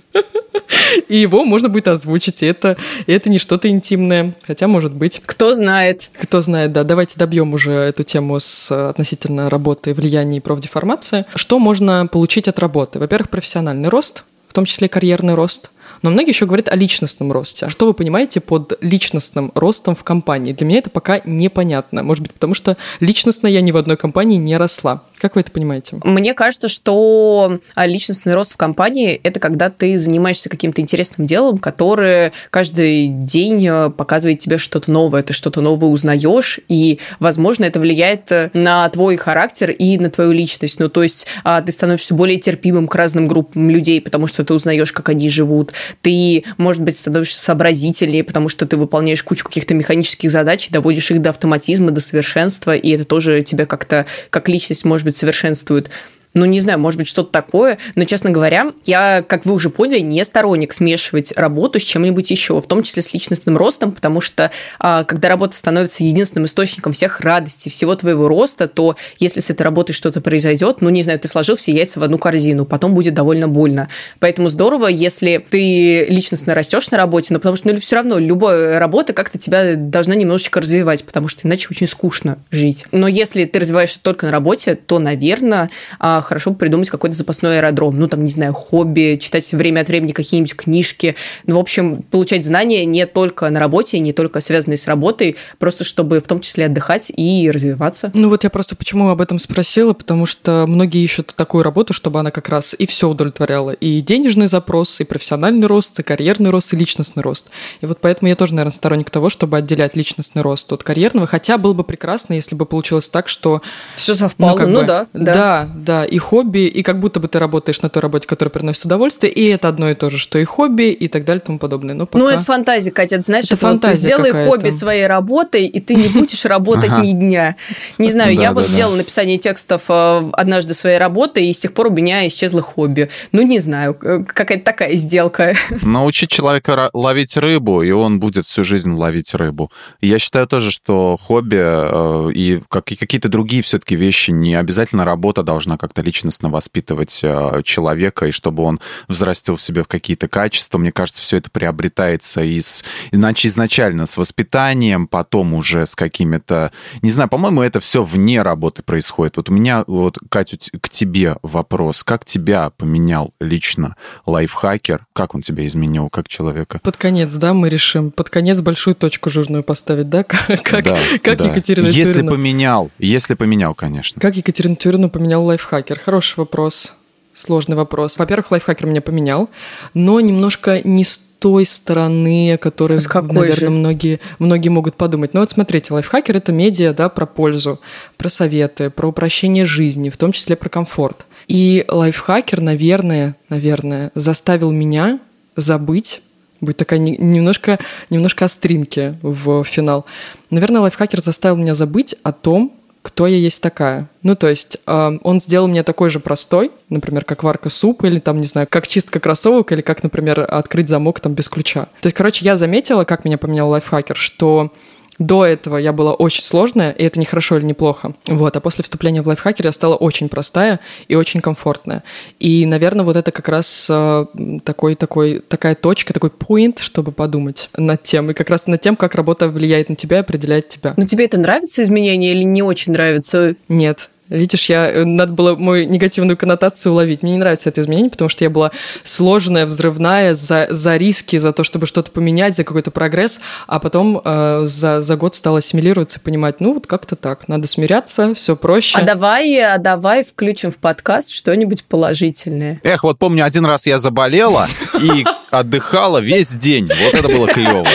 И его можно будет озвучить. И это, и это не что-то интимное. Хотя, может быть. Кто знает. Кто знает, да. Давайте добьем уже эту тему с э, относительно работы, влияния и профдеформации. Что можно получить от работы? Во-первых, профессиональный рост, в том числе карьерный рост. Но многие еще говорят о личностном росте. А что вы понимаете под личностным ростом в компании? Для меня это пока непонятно. Может быть, потому что личностно я ни в одной компании не росла. Как вы это понимаете? Мне кажется, что а, личностный рост в компании – это когда ты занимаешься каким-то интересным делом, которое каждый день э, показывает тебе что-то новое, ты что-то новое узнаешь, и, возможно, это влияет э, на твой характер и на твою личность. Ну, то есть а, ты становишься более терпимым к разным группам людей, потому что ты узнаешь, как они живут. Ты, может быть, становишься сообразительнее, потому что ты выполняешь кучу каких-то механических задач доводишь их до автоматизма, до совершенства, и это тоже тебя как-то, как личность, может быть, совершенствует. Ну, не знаю, может быть, что-то такое. Но, честно говоря, я, как вы уже поняли, не сторонник смешивать работу с чем-нибудь еще, в том числе с личностным ростом, потому что а, когда работа становится единственным источником всех радостей, всего твоего роста, то если с этой работой что-то произойдет, ну, не знаю, ты сложил все яйца в одну корзину, потом будет довольно больно. Поэтому здорово, если ты личностно растешь на работе, но потому что ну, все равно любая работа как-то тебя должна немножечко развивать, потому что иначе очень скучно жить. Но если ты развиваешься только на работе, то, наверное, а, хорошо придумать какой-то запасной аэродром. Ну, там, не знаю, хобби, читать время от времени какие-нибудь книжки. Ну, в общем, получать знания не только на работе, не только связанные с работой, просто чтобы в том числе отдыхать и развиваться. Ну вот я просто почему об этом спросила, потому что многие ищут такую работу, чтобы она как раз и все удовлетворяла. И денежный запрос, и профессиональный рост, и карьерный рост, и личностный рост. И вот поэтому я тоже, наверное, сторонник того, чтобы отделять личностный рост от карьерного. Хотя было бы прекрасно, если бы получилось так, что... Все совпало. как Ну, бы, да, да. Да, да, и хобби, и как будто бы ты работаешь на той работе, которая приносит удовольствие, и это одно и то же, что и хобби, и так далее, и тому подобное. Но пока... Ну, это фантазия, Катя. Ты знаешь, Это это вот ты фантазия сделай какая-то. хобби своей работой, и ты не будешь работать ни дня. Не знаю, я вот сделала написание текстов э, однажды своей работы, и с тех пор у меня исчезло хобби. Ну, не знаю, э, какая-то такая сделка. Научить человека ловить рыбу, и он будет всю жизнь ловить рыбу. Я считаю тоже, что хобби э, и какие-то другие все-таки вещи, не обязательно работа должна как-то личностно воспитывать э, человека, и чтобы он взрастил в себе в какие-то качества. Мне кажется, все это приобретается из, иначе изначально с воспитанием, потом уже с какими-то... Не знаю, по-моему, это все вне работы происходит. Вот у меня, вот, Катя, к тебе вопрос. Как тебя поменял лично лайфхакер? Как он тебя изменил как человека? Под конец, да, мы решим. Под конец большую точку жирную поставить, да? Как, Да, как да. Екатерина Если Тюрина. поменял, если поменял, конечно. Как Екатерину Тюрину поменял лайфхакер? Хороший вопрос. Сложный вопрос. Во-первых, лайфхакер меня поменял, но немножко не с той стороны, о которой, С какой наверное, же? многие, многие могут подумать. Ну вот смотрите, лайфхакер — это медиа да, про пользу, про советы, про упрощение жизни, в том числе про комфорт. И лайфхакер, наверное, наверное, заставил меня забыть будет такая не- немножко, немножко остринки в финал. Наверное, лайфхакер заставил меня забыть о том, кто я есть такая. Ну, то есть э, он сделал меня такой же простой, например, как варка супа, или там, не знаю, как чистка кроссовок, или как, например, открыть замок там без ключа. То есть, короче, я заметила, как меня поменял лайфхакер, что до этого я была очень сложная, и это не хорошо или не плохо. Вот, а после вступления в лайфхакер я стала очень простая и очень комфортная. И, наверное, вот это как раз э, такой, такой, такая точка, такой point, чтобы подумать над тем. И как раз над тем, как работа влияет на тебя и определяет тебя. Ну, тебе это нравится изменение или не очень нравится? Нет, Видишь, я э, надо было мою негативную коннотацию уловить. Мне не нравится это изменение, потому что я была сложная, взрывная за, за риски, за то, чтобы что-то поменять, за какой-то прогресс, а потом э, за, за год стала ассимилироваться и понимать, ну вот как-то так, надо смиряться, все проще. А давай, а давай включим в подкаст что-нибудь положительное. Эх, вот помню, один раз я заболела и отдыхала весь день. Вот это было клево.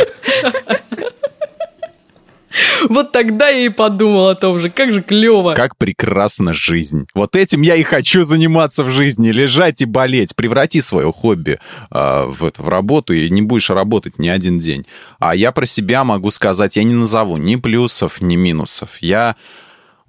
Вот тогда я и подумал о том же, как же клево. Как прекрасна жизнь. Вот этим я и хочу заниматься в жизни. Лежать и болеть. Преврати свое хобби э, в, это, в работу, и не будешь работать ни один день. А я про себя могу сказать, я не назову ни плюсов, ни минусов. Я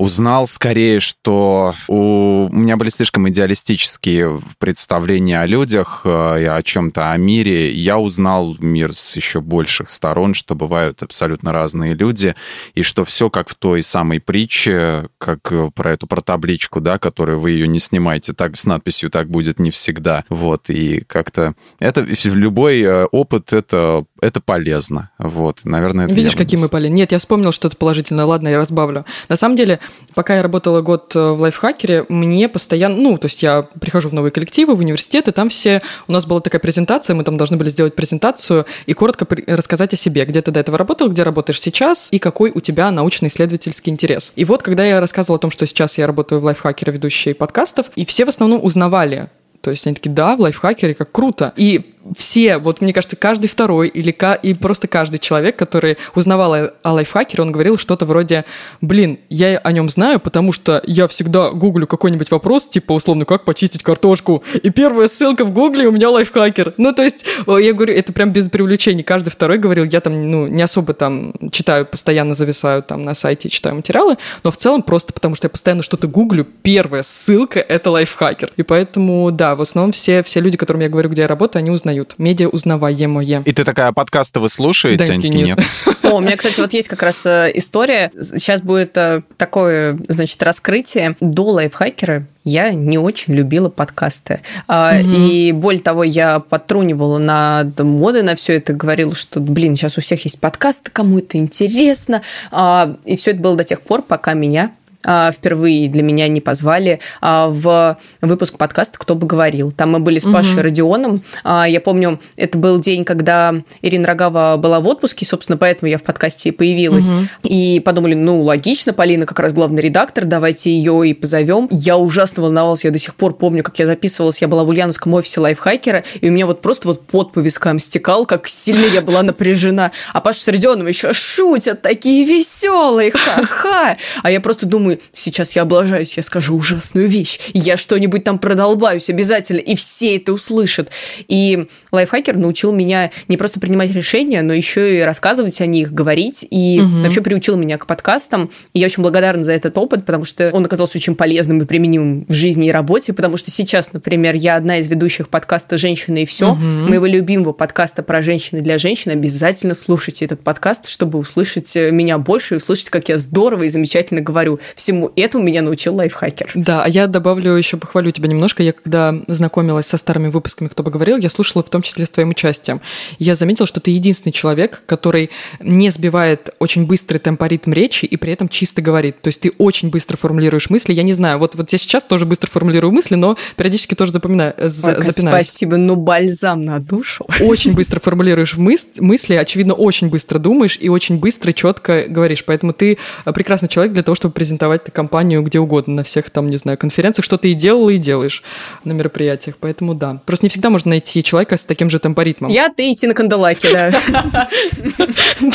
узнал скорее, что у меня были слишком идеалистические представления о людях э, и о чем-то о мире. Я узнал мир с еще больших сторон, что бывают абсолютно разные люди, и что все как в той самой притче, как про эту про табличку, да, которую вы ее не снимаете, так с надписью так будет не всегда. Вот, и как-то это любой э, опыт это это полезно. Вот, наверное, это Видишь, какие мы полезны. Нет, я вспомнил что-то положительное. Ладно, я разбавлю. На самом деле, пока я работала год э, в лайфхакере, мне постоянно, ну, то есть я прихожу в новые коллективы, в университет, и там все, у нас была такая презентация, мы там должны были сделать презентацию и коротко рассказать о себе, где ты до этого работал, где работаешь сейчас, и какой у тебя научно-исследовательский интерес. И вот, когда я рассказывала о том, что сейчас я работаю в лайфхакере, ведущей подкастов, и все в основном узнавали то есть они такие, да, в лайфхакере, как круто. И все, вот мне кажется, каждый второй или и просто каждый человек, который узнавал о, о лайфхакере, он говорил что-то вроде, блин, я о нем знаю, потому что я всегда гуглю какой-нибудь вопрос, типа, условно, как почистить картошку, и первая ссылка в гугле у меня лайфхакер. Ну, то есть, я говорю, это прям без привлечения. Каждый второй говорил, я там, ну, не особо там читаю, постоянно зависаю там на сайте, читаю материалы, но в целом просто потому, что я постоянно что-то гуглю, первая ссылка — это лайфхакер. И поэтому, да, в основном все, все люди, которым я говорю, где я работаю, они узнают узнают. Медиа узнаваемое. И ты такая, подкасты вы слушаете? Да, нет. нет. О, у меня, кстати, вот есть как раз э, история. Сейчас будет э, такое, значит, раскрытие. До лайфхакера я не очень любила подкасты. Угу. И более того, я подтрунивала над модой на все это, говорила, что, блин, сейчас у всех есть подкасты, кому это интересно. А, и все это было до тех пор, пока меня а, впервые для меня не позвали а, в выпуск подкаста «Кто бы говорил». Там мы были с Пашей угу. Родионом. А, я помню, это был день, когда Ирина Рогава была в отпуске, собственно, поэтому я в подкасте и появилась. Угу. И подумали, ну, логично, Полина как раз главный редактор, давайте ее и позовем. Я ужасно волновалась, я до сих пор помню, как я записывалась, я была в ульяновском офисе лайфхакера, и у меня вот просто вот под по вискам стекал, как сильно я была напряжена. А Паша с Родионом еще шутят, такие веселые, ха-ха. А я просто думаю, думаю, сейчас я облажаюсь, я скажу ужасную вещь, я что-нибудь там продолбаюсь обязательно, и все это услышат. И лайфхакер научил меня не просто принимать решения, но еще и рассказывать о них, говорить, и угу. вообще приучил меня к подкастам. И я очень благодарна за этот опыт, потому что он оказался очень полезным и применимым в жизни и работе, потому что сейчас, например, я одна из ведущих подкаста «Женщины и все», угу. моего любимого подкаста про женщины для женщин. Обязательно слушайте этот подкаст, чтобы услышать меня больше и услышать, как я здорово и замечательно говорю всему этому меня научил лайфхакер. Да, а я добавлю еще, похвалю тебя немножко. Я когда знакомилась со старыми выпусками «Кто бы говорил», я слушала в том числе с твоим участием. Я заметила, что ты единственный человек, который не сбивает очень быстрый темпоритм речи и при этом чисто говорит. То есть ты очень быстро формулируешь мысли. Я не знаю, вот, вот я сейчас тоже быстро формулирую мысли, но периодически тоже запоминаю, Ой, запинаюсь. Спасибо, ну бальзам на душу. Очень быстро формулируешь мыс мысли, очевидно, очень быстро думаешь и очень быстро, четко говоришь. Поэтому ты прекрасный человек для того, чтобы презентовать рекомендовать ты компанию где угодно, на всех там, не знаю, конференциях, что ты и делала, и делаешь на мероприятиях. Поэтому да. Просто не всегда можно найти человека с таким же темпоритмом. Я, ты идти на кандалаке, да.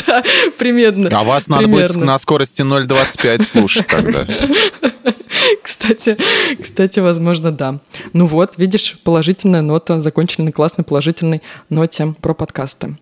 Да, примерно. А вас надо будет на скорости 0,25 слушать тогда. Кстати, кстати, возможно, да. Ну вот, видишь, положительная нота, закончили на классной положительной ноте про подкасты.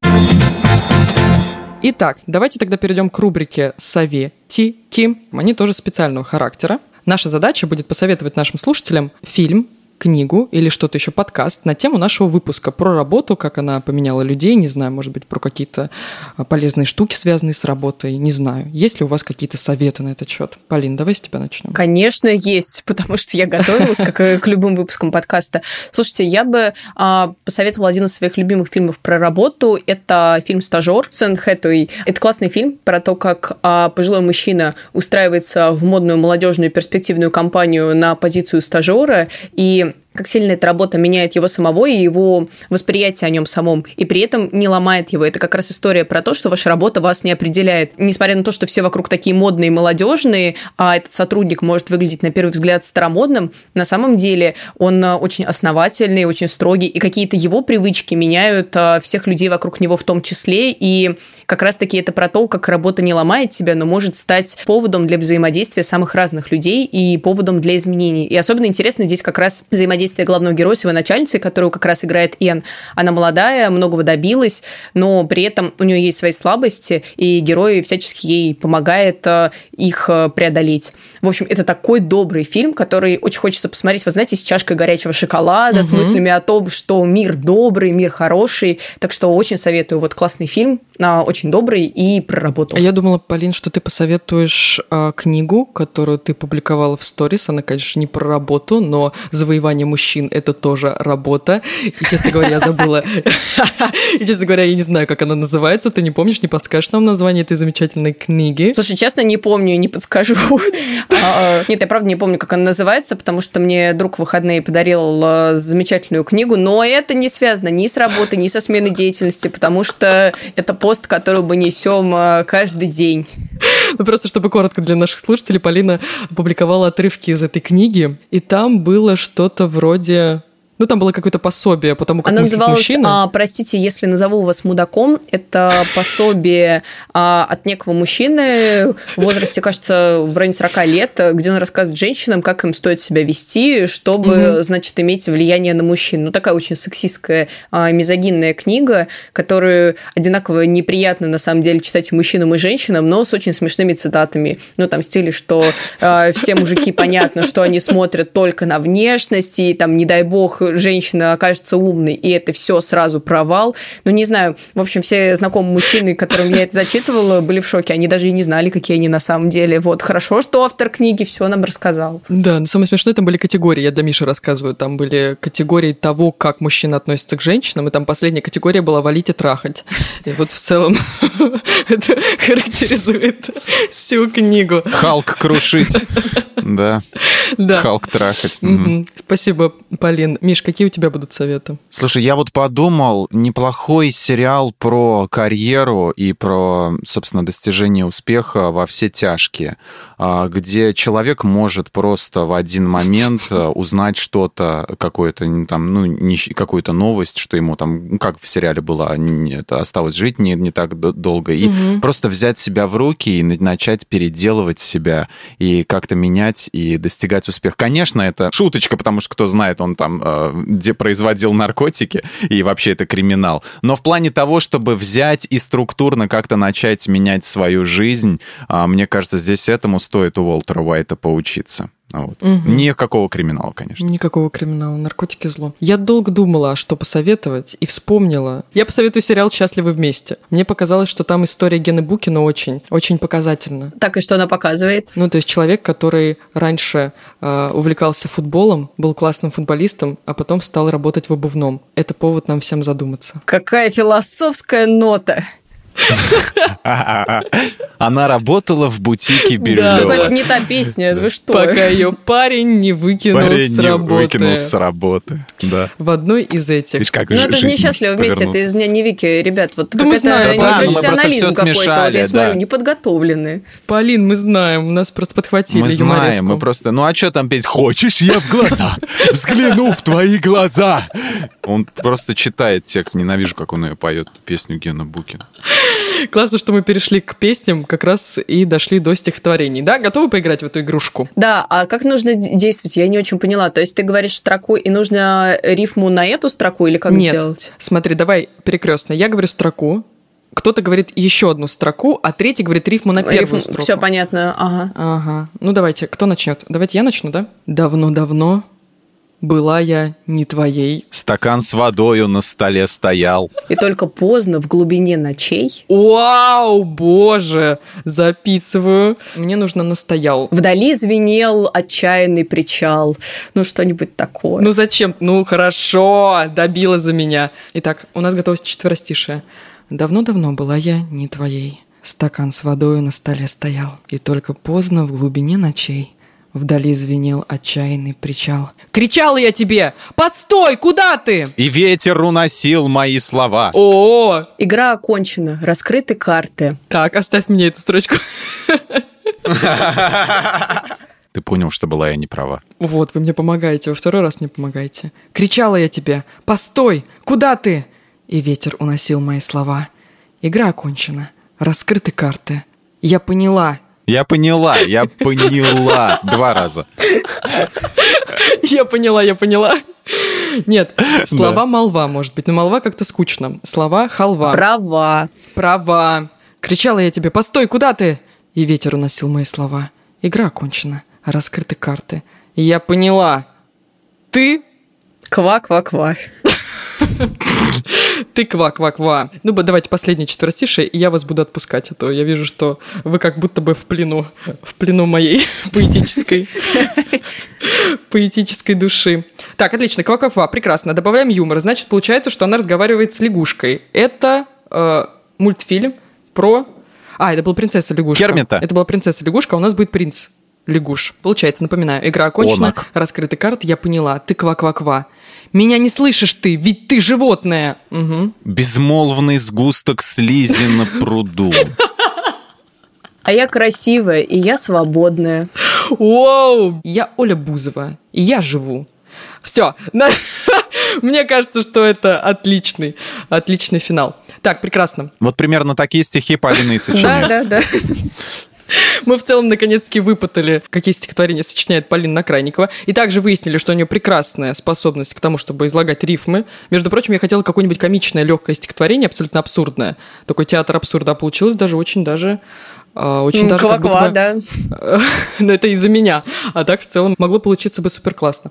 Итак, давайте тогда перейдем к рубрике «Советики». Они тоже специального характера. Наша задача будет посоветовать нашим слушателям фильм, книгу или что-то еще, подкаст на тему нашего выпуска про работу, как она поменяла людей, не знаю, может быть, про какие-то а, полезные штуки, связанные с работой, не знаю. Есть ли у вас какие-то советы на этот счет? Полин, давай с тебя начнем. Конечно, есть, потому что я готовилась как к любым выпускам подкаста. Слушайте, я бы а, посоветовала один из своих любимых фильмов про работу. Это фильм «Стажер» с Энн Хэтэуэй. Это классный фильм про то, как а, пожилой мужчина устраивается в модную молодежную перспективную компанию на позицию стажера, и и как сильно эта работа меняет его самого и его восприятие о нем самом, и при этом не ломает его. Это как раз история про то, что ваша работа вас не определяет. Несмотря на то, что все вокруг такие модные молодежные, а этот сотрудник может выглядеть на первый взгляд старомодным, на самом деле он очень основательный, очень строгий, и какие-то его привычки меняют а, всех людей вокруг него в том числе, и как раз-таки это про то, как работа не ломает тебя, но может стать поводом для взаимодействия самых разных людей и поводом для изменений. И особенно интересно здесь как раз взаимодействие взаимодействие главного героя его начальницей, которую как раз играет Эн. Она молодая, многого добилась, но при этом у нее есть свои слабости, и герой всячески ей помогает э, их э, преодолеть. В общем, это такой добрый фильм, который очень хочется посмотреть, вы знаете, с чашкой горячего шоколада, угу. с мыслями о том, что мир добрый, мир хороший. Так что очень советую. Вот классный фильм, а, очень добрый и про работу. Я думала, Полин, что ты посоветуешь а, книгу, которую ты публиковала в сторис. Она, конечно, не про работу, но завоевание мужчин – это тоже работа. И, честно говоря, я забыла. И, честно говоря, я не знаю, как она называется. Ты не помнишь, не подскажешь нам название этой замечательной книги? Слушай, честно, не помню и не подскажу. А, нет, я правда не помню, как она называется, потому что мне друг в выходные подарил а, замечательную книгу, но это не связано ни с работой, ни со сменой деятельности, потому что это пост, который мы несем а, каждый день. Ну, просто чтобы коротко для наших слушателей, Полина опубликовала отрывки из этой книги, и там было что-то вроде ну, там было какое-то пособие по тому, как Она называлась, мужчина. А, простите, если назову вас мудаком, это пособие а, от некого мужчины в возрасте, кажется, в районе 40 лет, где он рассказывает женщинам, как им стоит себя вести, чтобы, угу. значит, иметь влияние на мужчин. Ну, такая очень сексистская, а, мизогинная книга, которую одинаково неприятно, на самом деле, читать мужчинам и женщинам, но с очень смешными цитатами. Ну, там, в стиле, что а, все мужики, понятно, что они смотрят только на внешность, и там, не дай бог, женщина окажется умной, и это все сразу провал. Ну, не знаю, в общем, все знакомые мужчины, которым я это зачитывала, были в шоке. Они даже и не знали, какие они на самом деле. Вот, хорошо, что автор книги все нам рассказал. Да, но самое смешное, там были категории. Я для Миши рассказываю. Там были категории того, как мужчина относится к женщинам, и там последняя категория была «валить и трахать». И вот в целом это характеризует всю книгу. Халк крушить. Да. Да. Халк трахать. Спасибо, Полин. Миш, какие у тебя будут советы? Слушай, я вот подумал, неплохой сериал про карьеру и про, собственно, достижение успеха во все тяжкие, а, где человек может просто в один момент э, узнать что-то, какое-то там, ну, какую-то новость, что ему там, как в сериале было, это осталось жить не, не так долго, и угу. просто взять себя в руки и начать переделывать себя и как-то менять и достигать успеха. Конечно, это шуточка, потому что кто знает, он там э, где производил наркотики, и вообще это криминал. Но в плане того, чтобы взять и структурно как-то начать менять свою жизнь, а, мне кажется, здесь этому стоит у Уолтера Уайта поучиться. Вот. Угу. Никакого криминала, конечно. Никакого криминала. Наркотики зло. Я долго думала, что посоветовать, и вспомнила. Я посоветую сериал «Счастливы вместе». Мне показалось, что там история Гены Букина очень, очень показательна. Так, и что она показывает? Ну, то есть человек, который раньше э, увлекался футболом, был классным футболистом, а потом стал работать в обувном. Это повод нам всем задуматься. Какая философская нота! Она работала в бутике Бирюлева. Только это не та песня, вы что? Пока ее парень не выкинул с работы. выкинул с работы, да. В одной из этих. Видишь, как ну, это же несчастливо вместе, это из дня не Вики, ребят, вот да какой-то непрофессионализм какой-то, вот я смотрю, неподготовленные. Полин, мы знаем, у нас просто подхватили Мы знаем, мы просто, ну а что там петь? Хочешь, я в глаза взгляну в твои глаза. Он просто читает текст, ненавижу, как он ее поет, песню Гена Букина. Классно, что мы перешли к песням как раз и дошли до стихотворений. Да, готовы поиграть в эту игрушку? Да, а как нужно действовать? Я не очень поняла. То есть ты говоришь строку, и нужно рифму на эту строку или как Нет. сделать? Смотри, давай перекрестно. Я говорю строку, кто-то говорит еще одну строку, а третий говорит рифму на первую Рифм, строку. Все понятно, ага. Ага. Ну давайте, кто начнет? Давайте я начну, да? Давно-давно была я не твоей. Стакан с водою на столе стоял. И только поздно в глубине ночей Вау, боже, записываю. Мне нужно настоял. вдали звенел отчаянный причал. Ну, что-нибудь такое. Ну зачем? Ну хорошо, добила за меня. Итак, у нас готовность четверостишая. Давно-давно была я не твоей. Стакан с водой на столе стоял. И только поздно в глубине ночей Вдали звенел отчаянный причал. Кричала я тебе! Постой! Куда ты? И ветер уносил мои слова. О, Игра окончена, раскрыты карты. так, оставь мне эту строчку. Ты понял, что была я не права. Вот, вы мне помогаете, во второй раз мне помогаете. Кричала я тебе, постой, куда ты? И ветер уносил мои слова. Игра окончена, раскрыты карты. Я поняла, Я поняла, я поняла. Два раза. я поняла, я поняла. Нет, слова молва, может быть, но молва как-то скучно. Слова халва. Права. Права. Кричала я тебе, постой, куда ты? И ветер уносил мои слова. Игра окончена, раскрыты карты. Я поняла. Ты Ква-ква-ква. Ты ква-ква-ква. Ну, давайте последнее четверостишее, и я вас буду отпускать, а то я вижу, что вы как будто бы в плену, в плену моей поэтической, поэтической души. Так, отлично, ква-ква-ква, прекрасно. Добавляем юмор. Значит, получается, что она разговаривает с лягушкой. Это э, мультфильм про... А, это была принцесса лягушка. Кермита. Это была принцесса лягушка, а у нас будет принц лягуш. Получается, напоминаю, игра окончена, Онок. раскрыты карты, я поняла. Ты ква-ква-ква. Меня не слышишь ты, ведь ты животное. Мгм. Безмолвный сгусток слизи на пруду. А я красивая, и я свободная. Воу! Я Оля Бузова, и я живу. Все. Мне кажется, что это отличный, отличный финал. Так, прекрасно. Вот примерно такие стихи Полина и Да, сочиняет. да, да. Мы в целом наконец-таки выпытали, какие стихотворения сочиняет Полина Накрайникова. И также выяснили, что у нее прекрасная способность к тому, чтобы излагать рифмы. Между прочим, я хотела какое-нибудь комичное, легкое стихотворение, абсолютно абсурдное. Такой театр абсурда. А получилось даже очень даже... а, Очень даже будто Ква-ква, бы- да. Но это из-за меня. А так в целом могло получиться бы супер классно.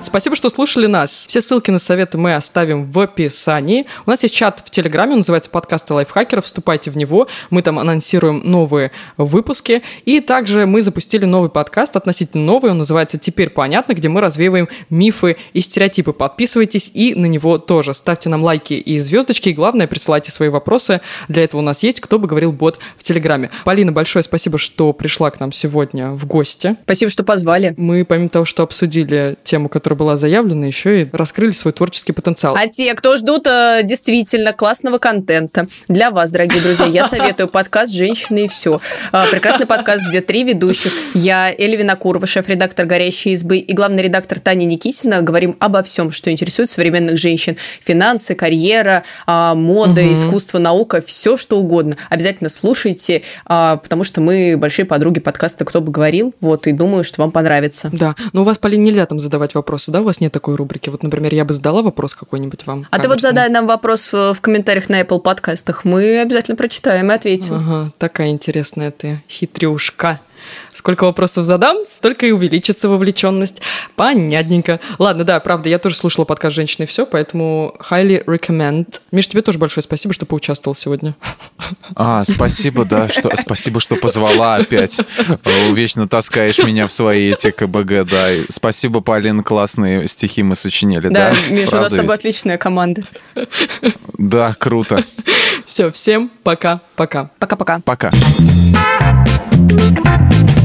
Спасибо, что слушали нас. Все ссылки на советы мы оставим в описании. У нас есть чат в Телеграме, он называется «Подкасты лайфхакеров». Вступайте в него. Мы там анонсируем новые выпуски. И также мы запустили новый подкаст, относительно новый. Он называется «Теперь понятно», где мы развеиваем мифы и стереотипы. Подписывайтесь и на него тоже. Ставьте нам лайки и звездочки. И главное, присылайте свои вопросы. Для этого у нас есть «Кто бы говорил бот» в Телеграме. Полина, большое спасибо, что пришла к нам сегодня в гости. Спасибо, что позвали. Мы, помимо того, что обсудили тему, которая была заявлена, еще и раскрыли свой творческий потенциал. А те, кто ждут э, действительно классного контента для вас, дорогие друзья, я советую подкаст «Женщины и все». Э, прекрасный подкаст, где три ведущих. Я, Эля Винокурова, шеф-редактор «Горящей избы» и главный редактор Таня Никитина. Говорим обо всем, что интересует современных женщин. Финансы, карьера, а, мода, искусство, наука, все что угодно. Обязательно слушайте, а, потому что мы большие подруги подкаста «Кто бы говорил». Вот, и думаю, что вам понравится. Да, но у вас, Полин, нельзя там задавать вопросы, да? У вас нет такой рубрики. Вот, например, я бы задала вопрос какой-нибудь вам. А ты вот задай нам вопрос в, в комментариях на Apple подкастах. Мы обязательно прочитаем и ответим. Ага, такая интересная ты хитрюшка. Сколько вопросов задам, столько и увеличится вовлеченность. Понятненько. Ладно, да, правда, я тоже слушала подкаст «Женщины и все», поэтому highly recommend. Миш, тебе тоже большое спасибо, что поучаствовал сегодня. А, спасибо, да, что, спасибо, что позвала опять. Э, Вечно таскаешь меня в свои эти КБГ, да. Спасибо, Полин, классные стихи мы сочинили, да? Да, Миша, у нас с тобой ведь? отличная команда. Да, круто. Все, всем пока-пока. Пока-пока. Пока. Thank you.